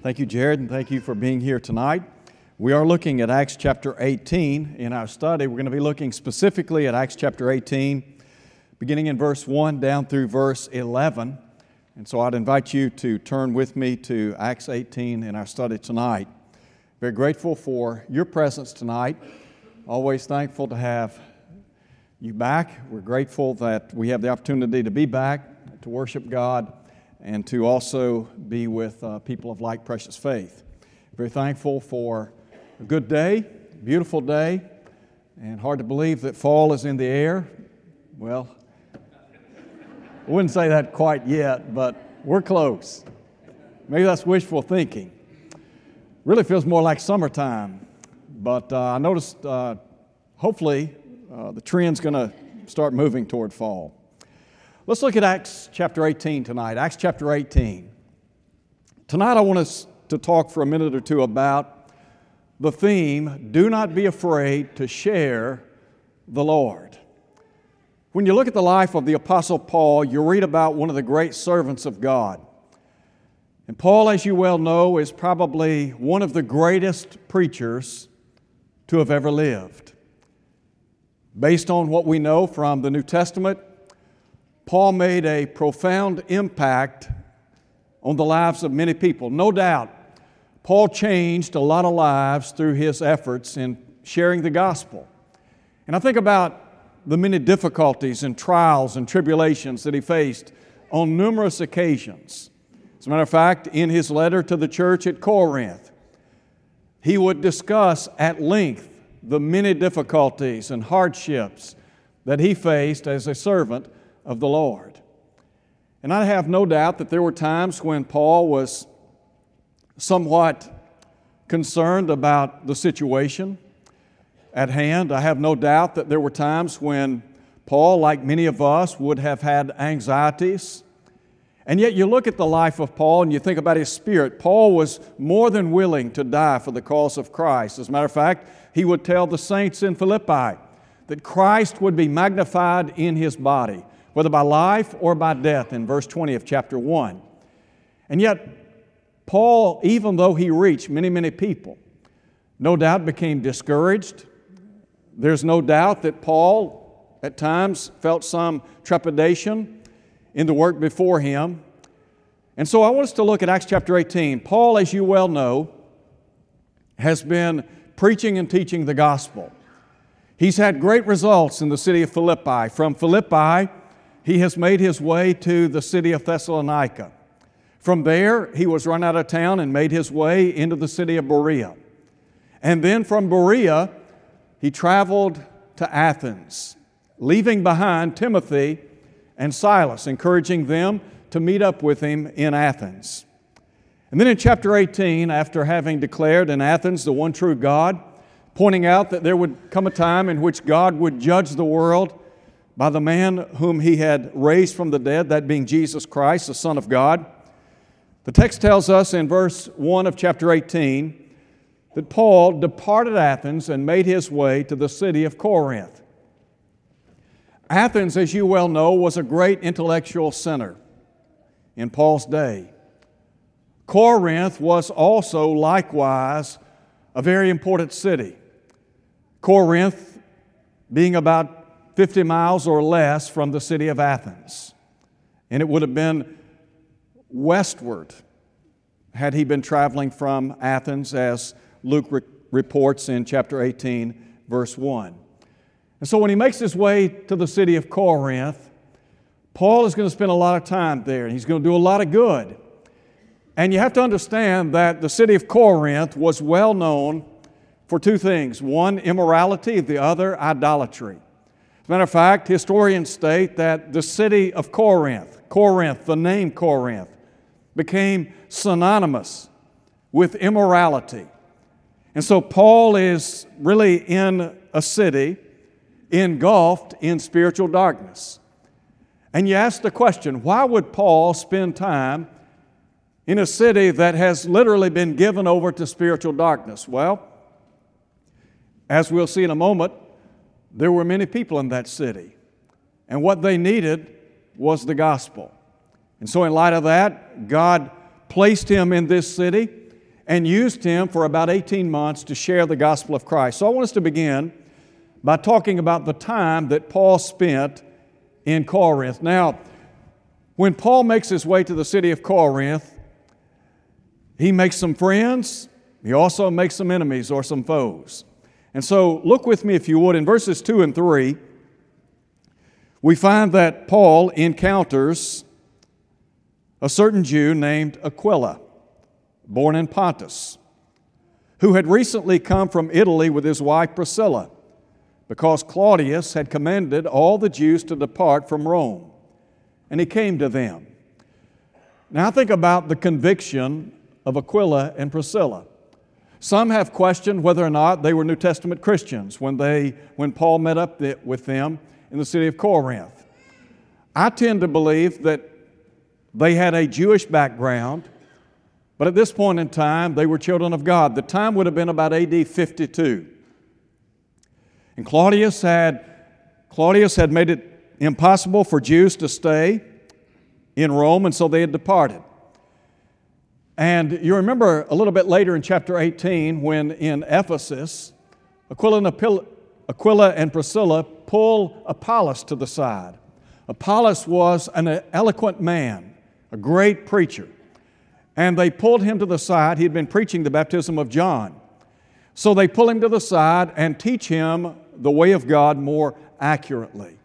Thank you, Jared, and thank you for being here tonight. We are looking at Acts chapter 18 in our study. We're going to be looking specifically at Acts chapter 18, beginning in verse 1 down through verse 11. And so I'd invite you to turn with me to Acts 18 in our study tonight. Very grateful for your presence tonight. Always thankful to have you back. We're grateful that we have the opportunity to be back, to worship God, and to also be with uh, people of like precious faith. Very thankful for a good day, beautiful day, and hard to believe that fall is in the air. Well, I wouldn't say that quite yet, but we're close. Maybe that's wishful thinking. Really feels more like summertime, but uh, I noticed uh, hopefully uh, the trend's going to start moving toward fall. Let's look at Acts chapter 18 tonight. Acts chapter 18. Tonight, I want us to talk for a minute or two about the theme do not be afraid to share the Lord. When you look at the life of the Apostle Paul, you read about one of the great servants of God. And Paul, as you well know, is probably one of the greatest preachers to have ever lived. Based on what we know from the New Testament, Paul made a profound impact on the lives of many people. No doubt, Paul changed a lot of lives through his efforts in sharing the gospel. And I think about the many difficulties and trials and tribulations that he faced on numerous occasions. As a matter of fact, in his letter to the church at Corinth, he would discuss at length the many difficulties and hardships that he faced as a servant of the Lord. And I have no doubt that there were times when Paul was somewhat concerned about the situation at hand. I have no doubt that there were times when Paul, like many of us, would have had anxieties. And yet, you look at the life of Paul and you think about his spirit. Paul was more than willing to die for the cause of Christ. As a matter of fact, he would tell the saints in Philippi that Christ would be magnified in his body, whether by life or by death, in verse 20 of chapter 1. And yet, Paul, even though he reached many, many people, no doubt became discouraged. There's no doubt that Paul, at times, felt some trepidation in the work before him. And so I want us to look at Acts chapter 18. Paul, as you well know, has been preaching and teaching the gospel. He's had great results in the city of Philippi. From Philippi, he has made his way to the city of Thessalonica. From there, he was run out of town and made his way into the city of Berea. And then from Berea, he traveled to Athens, leaving behind Timothy and Silas, encouraging them to meet up with him in Athens. And then in chapter 18, after having declared in Athens the one true God, pointing out that there would come a time in which God would judge the world by the man whom he had raised from the dead, that being Jesus Christ, the Son of God. The text tells us in verse 1 of chapter 18 that Paul departed Athens and made his way to the city of Corinth. Athens, as you well know, was a great intellectual center in Paul's day. Corinth was also likewise a very important city. Corinth being about 50 miles or less from the city of Athens. And it would have been westward had he been traveling from Athens as Luke re- reports in chapter 18, verse 1. And so when he makes his way to the city of Corinth, Paul is going to spend a lot of time there and he's going to do a lot of good. And you have to understand that the city of Corinth was well known for two things one, immorality, the other, idolatry. As a matter of fact, historians state that the city of Corinth, Corinth, the name Corinth, became synonymous with immorality. And so Paul is really in a city engulfed in spiritual darkness. And you ask the question why would Paul spend time in a city that has literally been given over to spiritual darkness? Well, as we'll see in a moment, there were many people in that city. And what they needed was the gospel. And so, in light of that, God placed him in this city and used him for about 18 months to share the gospel of Christ. So I want us to begin by talking about the time that Paul spent in Corinth. Now, when Paul makes his way to the city of Corinth, he makes some friends, he also makes some enemies or some foes. And so, look with me, if you would, in verses 2 and 3, we find that Paul encounters a certain Jew named Aquila, born in Pontus, who had recently come from Italy with his wife Priscilla, because Claudius had commanded all the Jews to depart from Rome. And he came to them. Now, think about the conviction of Aquila and Priscilla. Some have questioned whether or not they were New Testament Christians when, they, when Paul met up with them in the city of Corinth. I tend to believe that they had a Jewish background, but at this point in time, they were children of God. The time would have been about AD 52. And Claudius had, Claudius had made it impossible for Jews to stay in Rome, and so they had departed. And you remember a little bit later in chapter 18 when in Ephesus, Aquila and, Aquila and Priscilla pull Apollos to the side. Apollos was an eloquent man, a great preacher. And they pulled him to the side. He had been preaching the baptism of John. So they pull him to the side and teach him the way of God more accurately.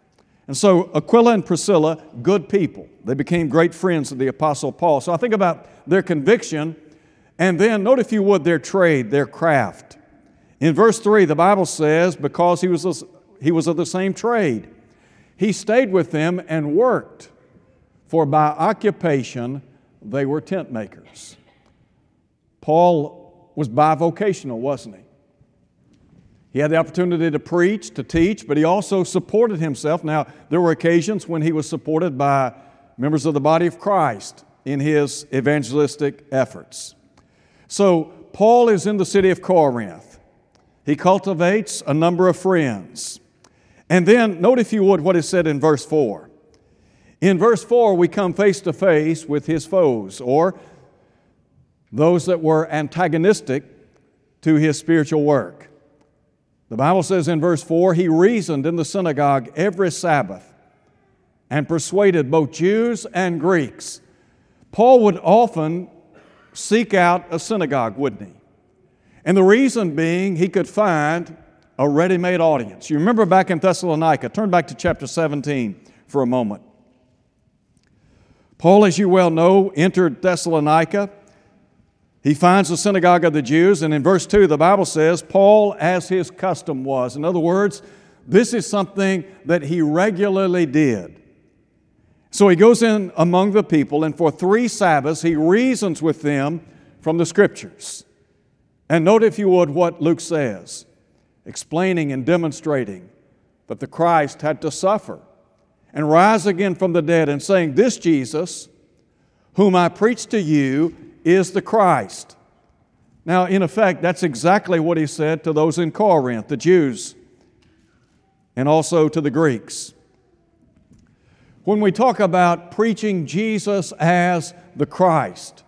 And so Aquila and Priscilla, good people. They became great friends of the Apostle Paul. So I think about their conviction, and then note, if you would, their trade, their craft. In verse 3, the Bible says, because he was, he was of the same trade, he stayed with them and worked, for by occupation they were tent makers. Paul was bivocational, wasn't he? He had the opportunity to preach, to teach, but he also supported himself. Now, there were occasions when he was supported by members of the body of Christ in his evangelistic efforts. So, Paul is in the city of Corinth. He cultivates a number of friends. And then, note if you would what is said in verse 4. In verse 4, we come face to face with his foes, or those that were antagonistic to his spiritual work. The Bible says in verse 4 he reasoned in the synagogue every Sabbath and persuaded both Jews and Greeks. Paul would often seek out a synagogue, wouldn't he? And the reason being he could find a ready made audience. You remember back in Thessalonica, turn back to chapter 17 for a moment. Paul, as you well know, entered Thessalonica he finds the synagogue of the Jews, and in verse 2, the Bible says, Paul, as his custom was. In other words, this is something that he regularly did. So he goes in among the people, and for three Sabbaths, he reasons with them from the Scriptures. And note, if you would, what Luke says, explaining and demonstrating that the Christ had to suffer and rise again from the dead, and saying, This Jesus, whom I preach to you, is the Christ. Now, in effect, that's exactly what he said to those in Corinth, the Jews, and also to the Greeks. When we talk about preaching Jesus as the Christ,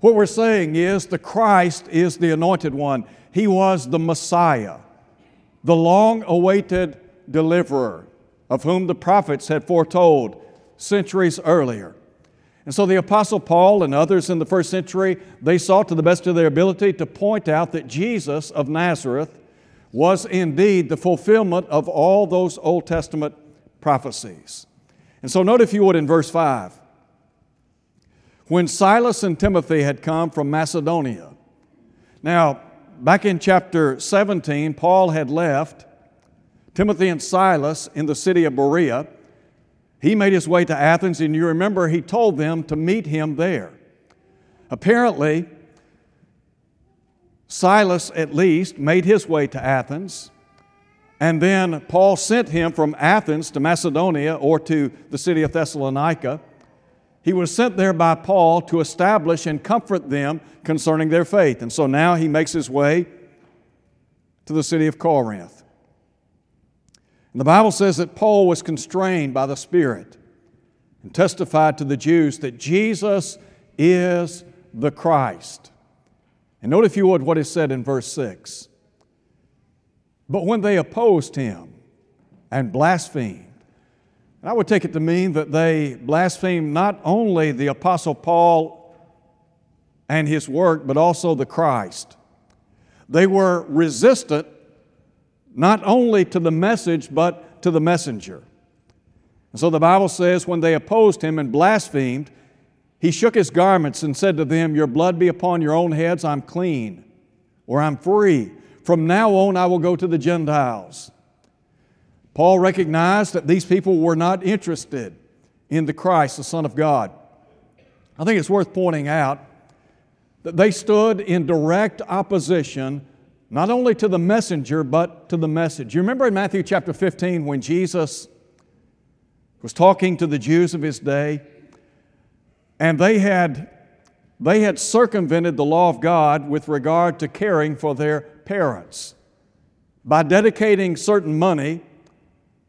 what we're saying is the Christ is the anointed one. He was the Messiah, the long awaited deliverer of whom the prophets had foretold centuries earlier. And so the Apostle Paul and others in the first century, they sought to the best of their ability to point out that Jesus of Nazareth was indeed the fulfillment of all those Old Testament prophecies. And so note if you would in verse 5. When Silas and Timothy had come from Macedonia. Now, back in chapter 17, Paul had left Timothy and Silas in the city of Berea he made his way to Athens, and you remember he told them to meet him there. Apparently, Silas, at least, made his way to Athens, and then Paul sent him from Athens to Macedonia or to the city of Thessalonica. He was sent there by Paul to establish and comfort them concerning their faith. And so now he makes his way to the city of Corinth. And the Bible says that Paul was constrained by the Spirit and testified to the Jews that Jesus is the Christ. And note, if you would, what is said in verse 6. But when they opposed him and blasphemed, and I would take it to mean that they blasphemed not only the Apostle Paul and his work, but also the Christ. They were resistant not only to the message, but to the messenger. And so the Bible says, when they opposed him and blasphemed, he shook his garments and said to them, Your blood be upon your own heads, I'm clean, or I'm free. From now on, I will go to the Gentiles. Paul recognized that these people were not interested in the Christ, the Son of God. I think it's worth pointing out that they stood in direct opposition not only to the messenger, but to the message. You remember in Matthew chapter 15 when Jesus was talking to the Jews of his day, and they had, they had circumvented the law of God with regard to caring for their parents. By dedicating certain money,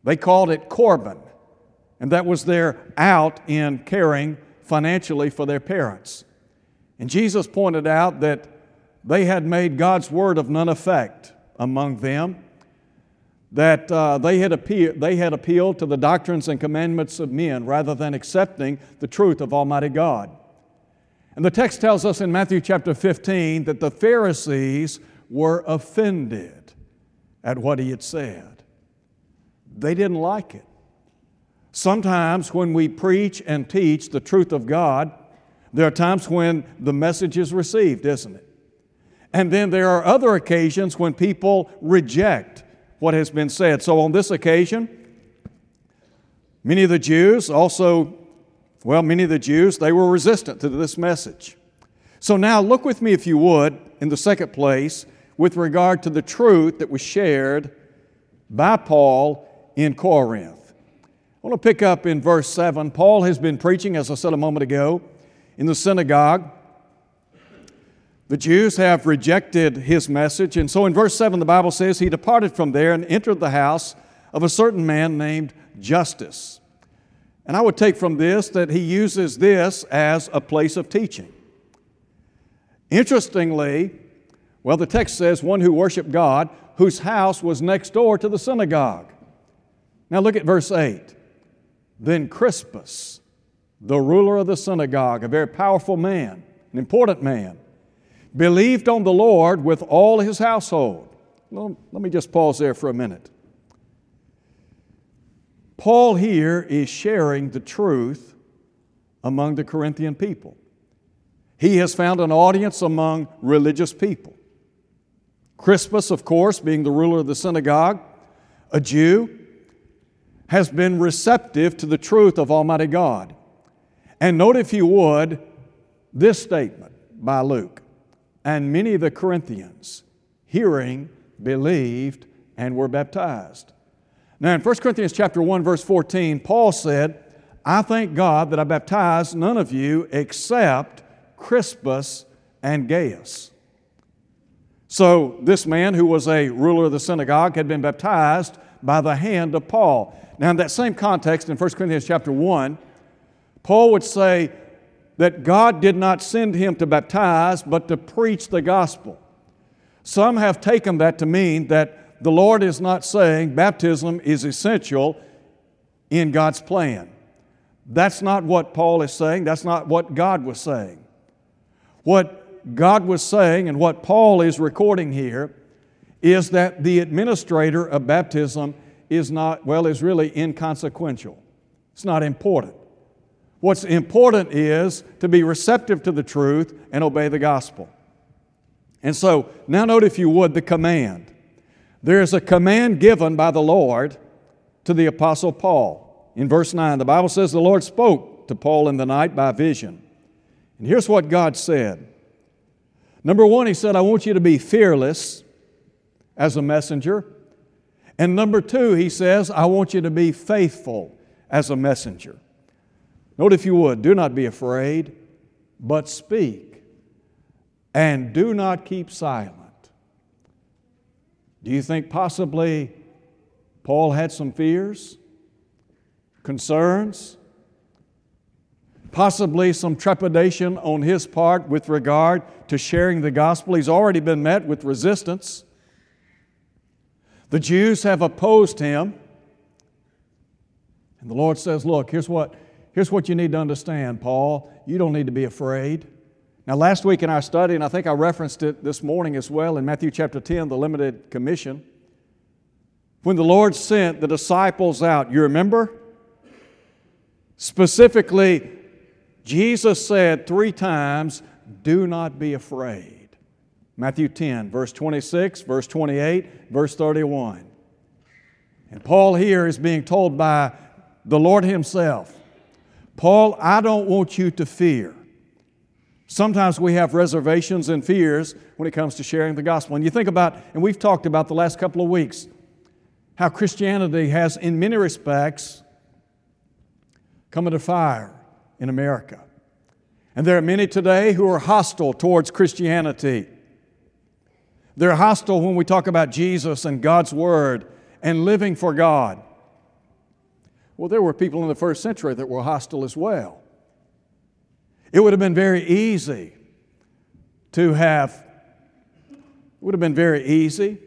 they called it Corban, and that was their out in caring financially for their parents. And Jesus pointed out that they had made God's word of none effect among them, that uh, they, had appeal, they had appealed to the doctrines and commandments of men rather than accepting the truth of Almighty God. And the text tells us in Matthew chapter 15 that the Pharisees were offended at what he had said. They didn't like it. Sometimes when we preach and teach the truth of God, there are times when the message is received, isn't it? And then there are other occasions when people reject what has been said. So on this occasion, many of the Jews also, well, many of the Jews, they were resistant to this message. So now look with me, if you would, in the second place, with regard to the truth that was shared by Paul in Corinth. I want to pick up in verse 7. Paul has been preaching, as I said a moment ago, in the synagogue. The Jews have rejected his message, and so in verse 7, the Bible says, He departed from there and entered the house of a certain man named Justus. And I would take from this that he uses this as a place of teaching. Interestingly, well, the text says, one who worshiped God, whose house was next door to the synagogue. Now look at verse 8. Then Crispus, the ruler of the synagogue, a very powerful man, an important man, believed on the Lord with all his household. Well, let me just pause there for a minute. Paul here is sharing the truth among the Corinthian people. He has found an audience among religious people. Crispus, of course, being the ruler of the synagogue, a Jew, has been receptive to the truth of Almighty God. And note, if you would, this statement by Luke and many of the Corinthians, hearing, believed, and were baptized. Now, in 1 Corinthians chapter 1, verse 14, Paul said, I thank God that I baptized none of you except Crispus and Gaius. So, this man who was a ruler of the synagogue had been baptized by the hand of Paul. Now, in that same context, in 1 Corinthians chapter 1, Paul would say, that God did not send him to baptize, but to preach the gospel. Some have taken that to mean that the Lord is not saying baptism is essential in God's plan. That's not what Paul is saying. That's not what God was saying. What God was saying and what Paul is recording here is that the administrator of baptism is not, well, is really inconsequential. It's not important. What's important is to be receptive to the truth and obey the gospel. And so, now note, if you would, the command. There is a command given by the Lord to the Apostle Paul. In verse 9, the Bible says the Lord spoke to Paul in the night by vision. And here's what God said Number one, He said, I want you to be fearless as a messenger. And number two, He says, I want you to be faithful as a messenger. Note, if you would, do not be afraid, but speak, and do not keep silent. Do you think possibly Paul had some fears, concerns? possibly some trepidation on his part with regard to sharing the gospel. He's already been met with resistance. The Jews have opposed him. And the Lord says, Look, here's what, here's what you need to understand, Paul. You don't need to be afraid. Now, last week in our study, and I think I referenced it this morning as well in Matthew chapter 10, the limited commission, when the Lord sent the disciples out, you remember? Specifically, Jesus said three times, Do not be afraid. Matthew 10, verse 26, verse 28, verse 31. And Paul here is being told by the Lord Himself, Paul, I don't want you to fear. Sometimes we have reservations and fears when it comes to sharing the gospel. And you think about, and we've talked about the last couple of weeks, how Christianity has, in many respects, come under fire in America. And there are many today who are hostile towards Christianity. They're hostile when we talk about Jesus and God's Word and living for God. Well, there were people in the first century that were hostile as well. It would have been very easy to have, it would have been very easy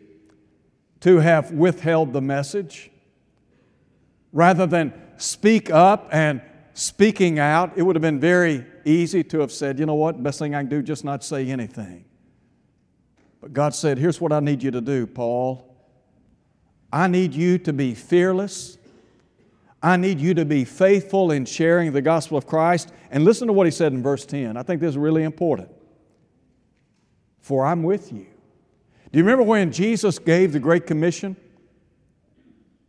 to have withheld the message rather than speak up and speaking out. It would have been very easy to have said, you know what, best thing I can do, just not say anything. But God said, here's what I need you to do, Paul. I need you to be fearless I need you to be faithful in sharing the gospel of Christ. And listen to what he said in verse 10. I think this is really important. For I'm with you. Do you remember when Jesus gave the Great Commission?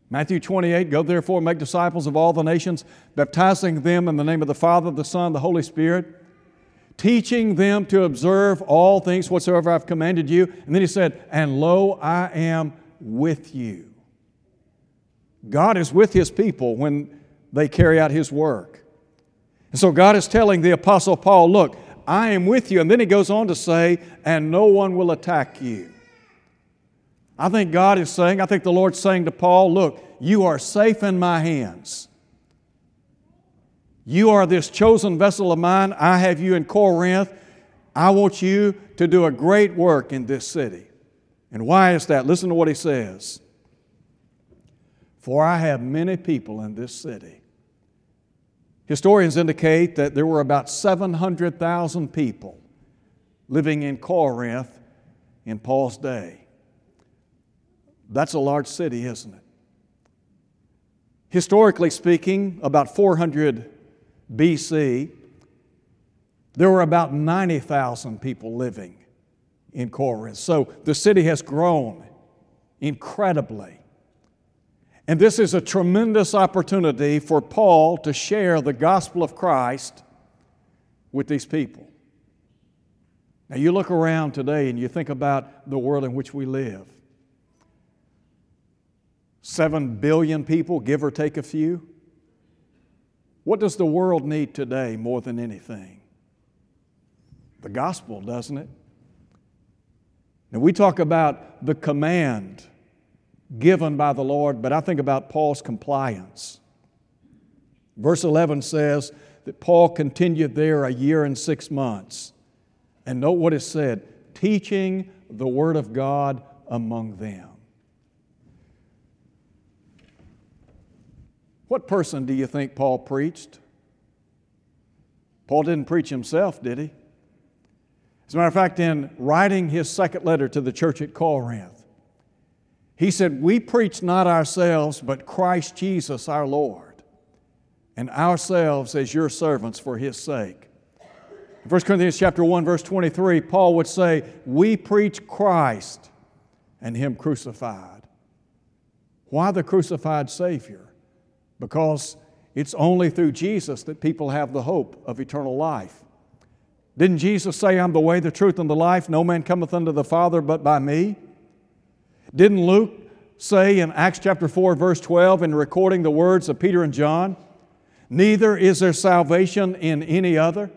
Matthew 28 Go therefore, make disciples of all the nations, baptizing them in the name of the Father, the Son, the Holy Spirit, teaching them to observe all things whatsoever I've commanded you. And then he said, And lo, I am with you God is with His people when they carry out His work. And so God is telling the Apostle Paul, Look, I am with you. And then he goes on to say, And no one will attack you. I think God is saying, I think the Lord's saying to Paul, Look, you are safe in my hands. You are this chosen vessel of mine. I have you in Corinth. I want you to do a great work in this city. And why is that? Listen to what he says. For I have many people in this city. Historians indicate that there were about 700,000 people living in Corinth in Paul's day. That's a large city, isn't it? Historically speaking, about 400 BC, there were about 90,000 people living in Corinth. So the city has grown incredibly. And this is a tremendous opportunity for Paul to share the gospel of Christ with these people. Now, you look around today and you think about the world in which we live. Seven billion people, give or take a few. What does the world need today more than anything? The gospel, doesn't it? Now, we talk about the command given by the Lord, but I think about Paul's compliance. Verse 11 says that Paul continued there a year and six months. And note what it said teaching the Word of God among them. What person do you think Paul preached? Paul didn't preach himself, did he? As a matter of fact, in writing his second letter to the church at Corinth, he said, We preach not ourselves, but Christ Jesus our Lord, and ourselves as your servants for his sake. In 1 Corinthians chapter 1, verse 23, Paul would say, We preach Christ and him crucified. Why the crucified Savior? Because it's only through Jesus that people have the hope of eternal life. Didn't Jesus say, I'm the way, the truth, and the life? No man cometh unto the Father but by me? Didn't Luke say in Acts chapter 4, verse 12, in recording the words of Peter and John, Neither is there salvation in any other.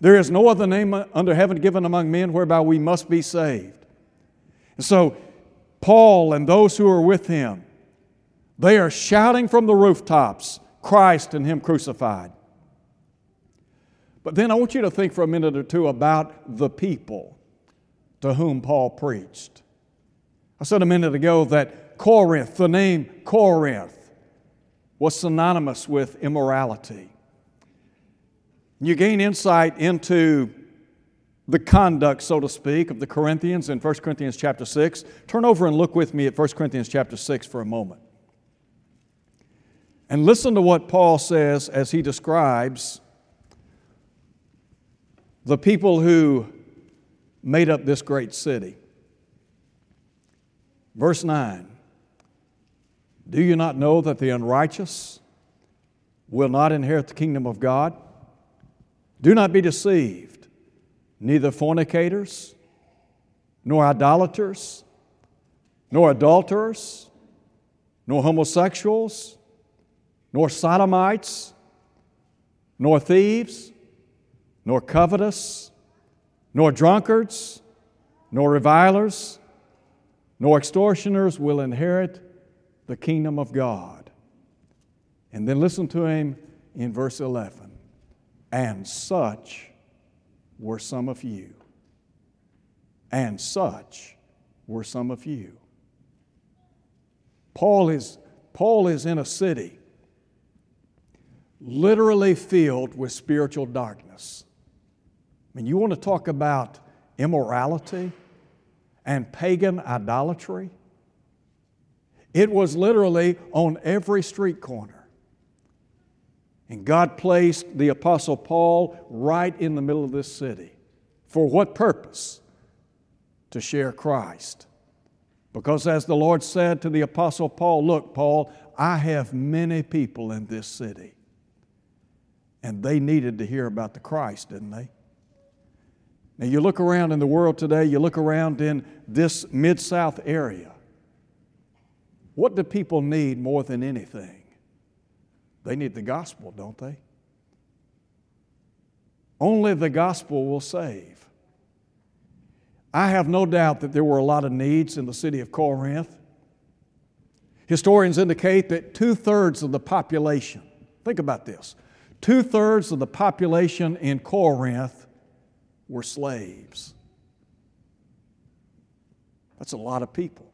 There is no other name under heaven given among men whereby we must be saved. And so, Paul and those who are with him, they are shouting from the rooftops, Christ and Him crucified. But then I want you to think for a minute or two about the people to whom Paul preached. I said a minute ago that Corinth, the name Corinth, was synonymous with immorality. You gain insight into the conduct, so to speak, of the Corinthians in 1 Corinthians chapter 6. Turn over and look with me at 1 Corinthians chapter 6 for a moment. And listen to what Paul says as he describes the people who made up this great city. Verse 9 Do you not know that the unrighteous will not inherit the kingdom of God? Do not be deceived, neither fornicators, nor idolaters, nor adulterers, nor homosexuals, nor sodomites, nor thieves, nor covetous, nor drunkards, nor revilers nor extortioners will inherit the kingdom of God. And then listen to him in verse 11. And such were some of you. And such were some of you. Paul is, Paul is in a city literally filled with spiritual darkness. I mean, you want to talk about immorality? And pagan idolatry. It was literally on every street corner. And God placed the Apostle Paul right in the middle of this city. For what purpose? To share Christ. Because as the Lord said to the Apostle Paul, Look, Paul, I have many people in this city. And they needed to hear about the Christ, didn't they? Now, you look around in the world today, you look around in this Mid South area. What do people need more than anything? They need the gospel, don't they? Only the gospel will save. I have no doubt that there were a lot of needs in the city of Corinth. Historians indicate that two thirds of the population, think about this, two thirds of the population in Corinth were slaves. That's a lot of people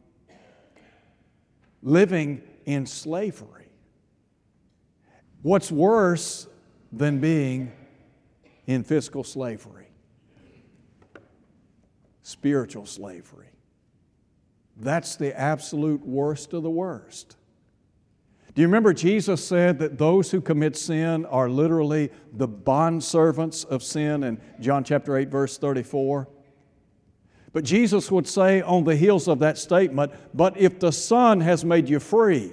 living in slavery. What's worse than being in physical slavery? Spiritual slavery. That's the absolute worst of the worst. Do you remember Jesus said that those who commit sin are literally the bondservants of sin in John chapter 8, verse 34? But Jesus would say on the heels of that statement, But if the Son has made you free,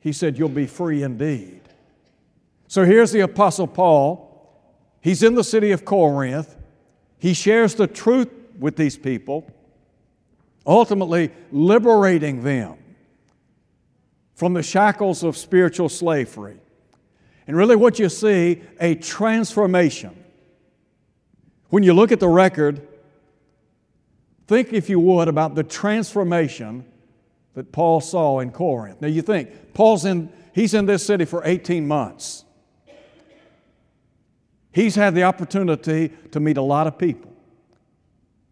he said, You'll be free indeed. So here's the Apostle Paul. He's in the city of Corinth. He shares the truth with these people, ultimately liberating them from the shackles of spiritual slavery. And really, what you see, a transformation. When you look at the record, think, if you would, about the transformation that Paul saw in Corinth. Now, you think, Paul's in, he's in this city for 18 months. He's had the opportunity to meet a lot of people.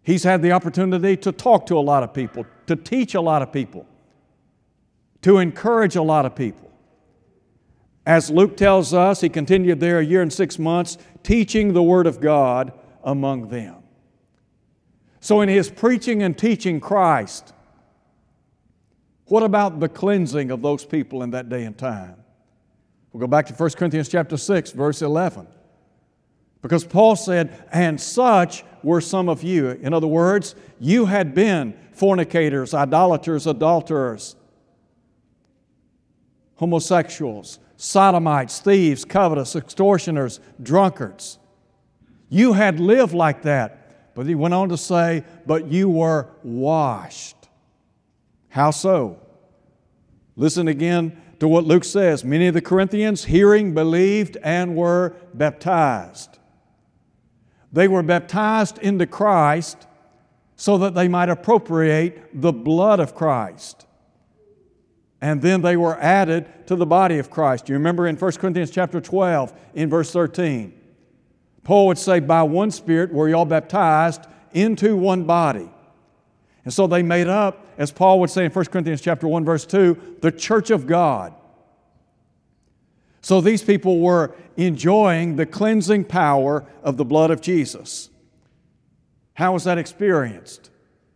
He's had the opportunity to talk to a lot of people, to teach a lot of people to encourage a lot of people. As Luke tells us, he continued there a year and six months, teaching the Word of God among them. So, in his preaching and teaching Christ, what about the cleansing of those people in that day and time? We'll go back to 1 Corinthians chapter 6, verse 11. Because Paul said, And such were some of you. In other words, you had been fornicators, idolaters, adulterers homosexuals, sodomites, thieves, covetous, extortioners, drunkards. You had lived like that. But he went on to say, But you were washed. How so? Listen again to what Luke says. Many of the Corinthians, hearing, believed, and were baptized. They were baptized into Christ so that they might appropriate the blood of Christ and then they were added to the body of Christ. You remember in 1 Corinthians chapter 12, in verse 13, Paul would say, By one Spirit were you all baptized into one body. And so they made up, as Paul would say in 1 Corinthians chapter 1, verse 2, the church of God. So these people were enjoying the cleansing power of the blood of Jesus. How was that experienced?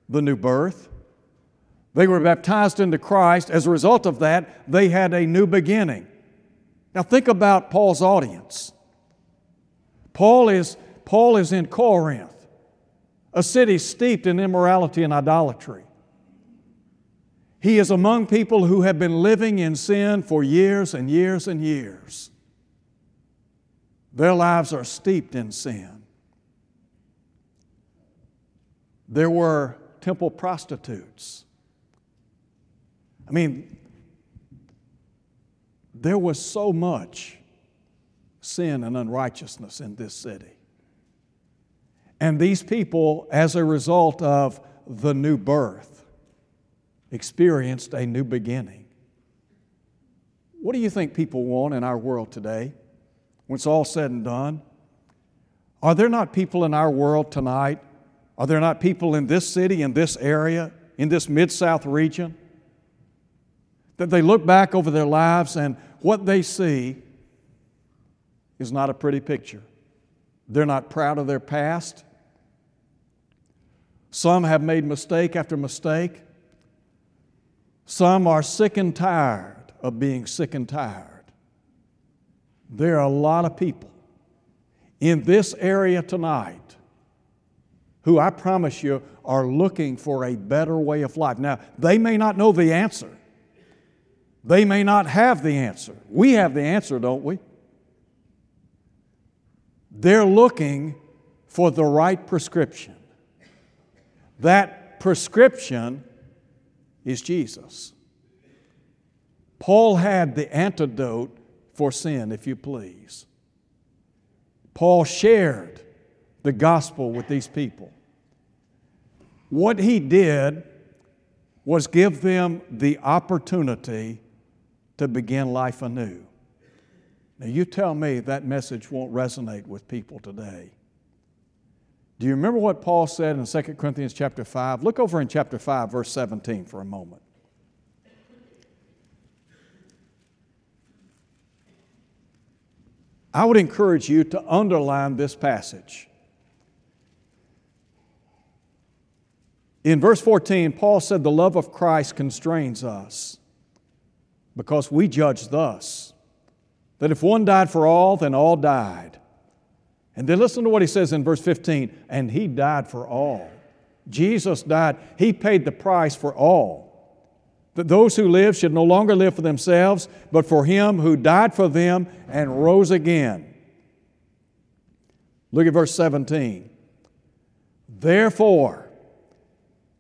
The new birth. They were baptized into Christ. As a result of that, they had a new beginning. Now, think about Paul's audience. Paul is, Paul is in Corinth, a city steeped in immorality and idolatry. He is among people who have been living in sin for years and years and years. Their lives are steeped in sin. There were temple prostitutes. I mean, there was so much sin and unrighteousness in this city. And these people, as a result of the new birth, experienced a new beginning. What do you think people want in our world today when it's all said and done? Are there not people in our world tonight? Are there not people in this city, in this area, in this Mid South region? That they look back over their lives and what they see is not a pretty picture. They're not proud of their past. Some have made mistake after mistake. Some are sick and tired of being sick and tired. There are a lot of people in this area tonight who I promise you are looking for a better way of life. Now, they may not know the answer, they may not have the answer. We have the answer, don't we? They're looking for the right prescription. That prescription is Jesus. Paul had the antidote for sin, if you please. Paul shared the gospel with these people. What he did was give them the opportunity to begin life anew. Now, you tell me that message won't resonate with people today. Do you remember what Paul said in 2 Corinthians chapter 5? Look over in chapter 5, verse 17 for a moment. I would encourage you to underline this passage. In verse 14, Paul said, The love of Christ constrains us because we judge thus that if one died for all, then all died. And then listen to what he says in verse 15 and he died for all. Jesus died, he paid the price for all. That those who live should no longer live for themselves, but for him who died for them and rose again. Look at verse 17. Therefore,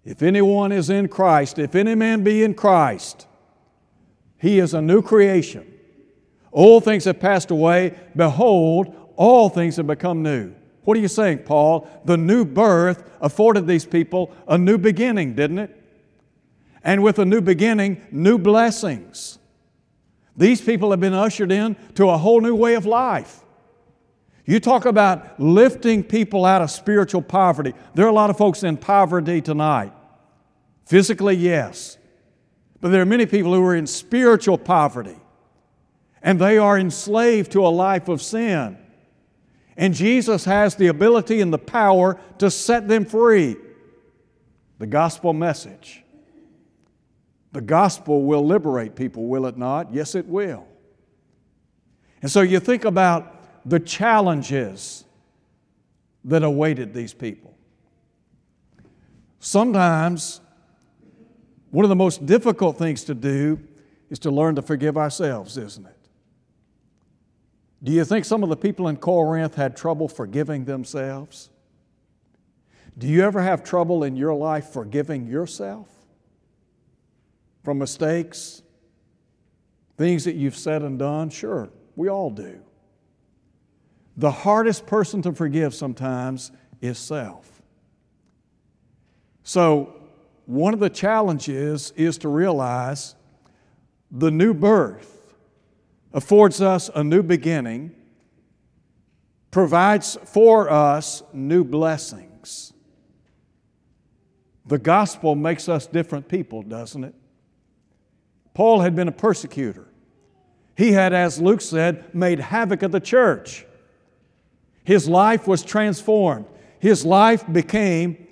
if anyone is in Christ, if any man be in Christ, he is a new creation. Old things have passed away. Behold, all things have become new. What are you saying, Paul? The new birth afforded these people a new beginning, didn't it? And with a new beginning, new blessings. These people have been ushered in to a whole new way of life. You talk about lifting people out of spiritual poverty. There are a lot of folks in poverty tonight. Physically, yes. But there are many people who are in spiritual poverty and they are enslaved to a life of sin. And Jesus has the ability and the power to set them free. The gospel message. The gospel will liberate people, will it not? Yes, it will. And so you think about the challenges that awaited these people. Sometimes, one of the most difficult things to do is to learn to forgive ourselves, isn't it? Do you think some of the people in Corinth had trouble forgiving themselves? Do you ever have trouble in your life forgiving yourself from mistakes, things that you've said and done? Sure, we all do. The hardest person to forgive sometimes is self. So, one of the challenges is to realize the new birth affords us a new beginning, provides for us new blessings. The gospel makes us different people, doesn't it? Paul had been a persecutor. He had, as Luke said, made havoc of the church. His life was transformed. His life became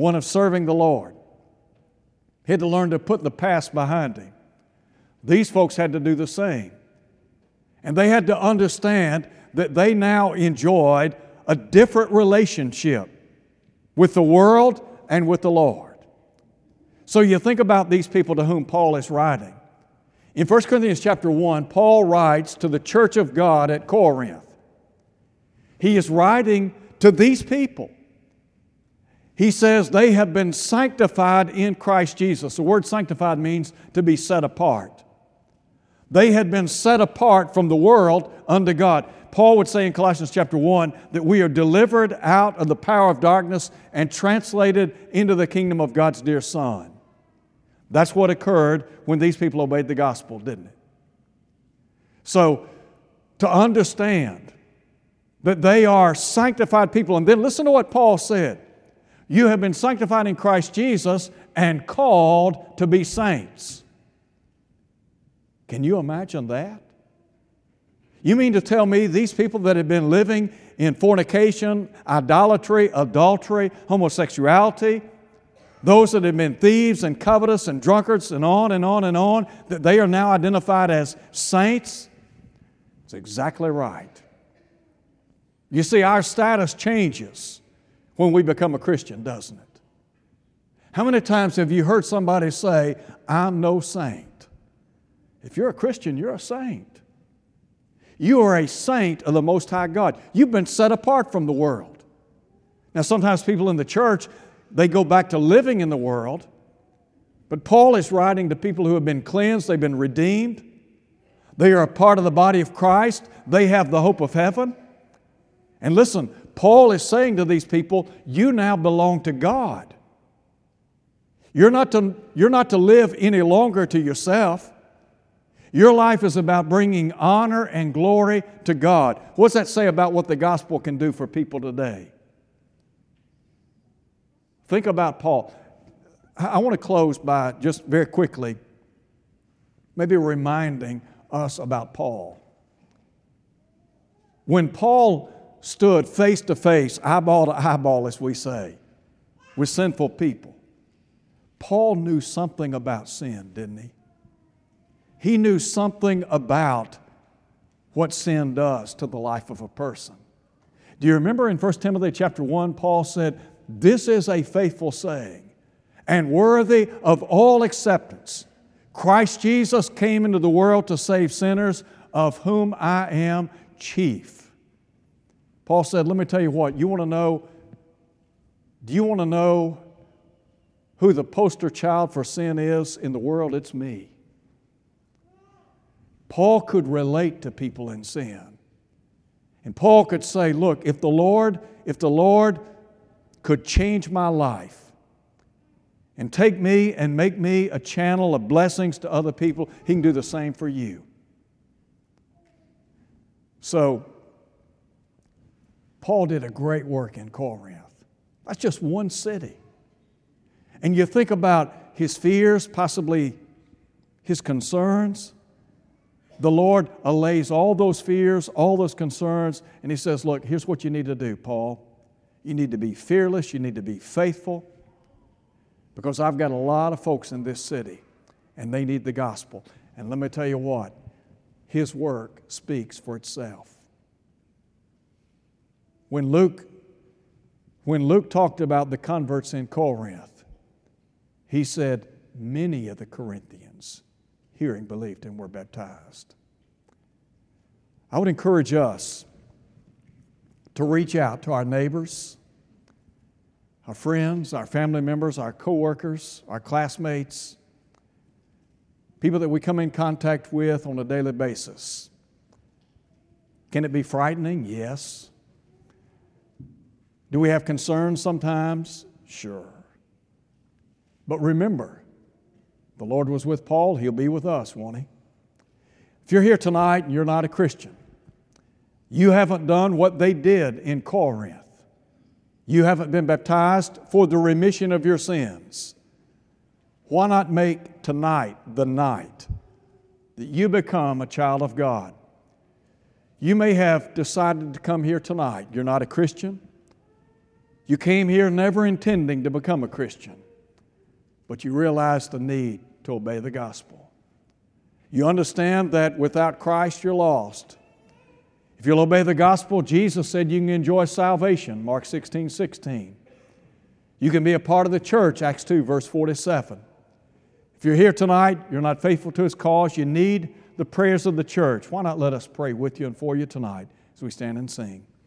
one of serving the Lord. He had to learn to put the past behind him. These folks had to do the same. And they had to understand that they now enjoyed a different relationship with the world and with the Lord. So you think about these people to whom Paul is writing. In 1 Corinthians chapter 1, Paul writes to the church of God at Corinth. He is writing to these people. He says they have been sanctified in Christ Jesus. The word sanctified means to be set apart. They had been set apart from the world unto God. Paul would say in Colossians chapter 1 that we are delivered out of the power of darkness and translated into the kingdom of God's dear Son. That's what occurred when these people obeyed the gospel, didn't it? So, to understand that they are sanctified people, and then listen to what Paul said you have been sanctified in Christ Jesus and called to be saints. Can you imagine that? You mean to tell me these people that have been living in fornication, idolatry, adultery, homosexuality, those that have been thieves and covetous and drunkards and on and on and on, that they are now identified as saints? It's exactly right. You see, our status changes when we become a Christian, doesn't it? How many times have you heard somebody say, I'm no saint? If you're a Christian, you're a saint. You are a saint of the Most High God. You've been set apart from the world. Now, sometimes people in the church, they go back to living in the world, but Paul is writing to people who have been cleansed, they've been redeemed, they are a part of the body of Christ, they have the hope of heaven. And listen, Paul is saying to these people, you now belong to God. You're not to, you're not to live any longer to yourself. Your life is about bringing honor and glory to God. What's that say about what the gospel can do for people today? Think about Paul. I want to close by just very quickly, maybe reminding us about Paul. When Paul stood face to face, eyeball to eyeball, as we say, with sinful people, Paul knew something about sin, didn't he? He knew something about what sin does to the life of a person. Do you remember in 1 Timothy chapter 1, Paul said, This is a faithful saying and worthy of all acceptance. Christ Jesus came into the world to save sinners, of whom I am chief. Paul said, Let me tell you what, you want to know, do you want to know who the poster child for sin is in the world? It's me. Paul could relate to people in sin. And Paul could say, look, if the Lord, if the Lord could change my life and take me and make me a channel of blessings to other people, he can do the same for you. So, Paul did a great work in Corinth. That's just one city. And you think about his fears, possibly his concerns the Lord allays all those fears, all those concerns, and He says, Look, here's what you need to do, Paul. You need to be fearless, you need to be faithful, because I've got a lot of folks in this city, and they need the gospel. And let me tell you what, His work speaks for itself. When Luke, when Luke talked about the converts in Corinth, he said, Many of the Corinthians hearing believed and were baptized. I would encourage us to reach out to our neighbors, our friends, our family members, our coworkers, our classmates, people that we come in contact with on a daily basis. Can it be frightening? Yes. Do we have concerns sometimes? Sure. But remember, the Lord was with Paul, He'll be with us, won't He? If you're here tonight and you're not a Christian, You haven't done what they did in Corinth. You haven't been baptized for the remission of your sins. Why not make tonight the night that you become a child of God? You may have decided to come here tonight. You're not a Christian. You came here never intending to become a Christian, but you realize the need to obey the gospel. You understand that without Christ, you're lost. If you'll obey the gospel, Jesus said you can enjoy salvation, Mark 16, 16. You can be a part of the church, Acts 2, verse 47. If you're here tonight, you're not faithful to His cause, you need the prayers of the church. Why not let us pray with you and for you tonight as we stand and sing?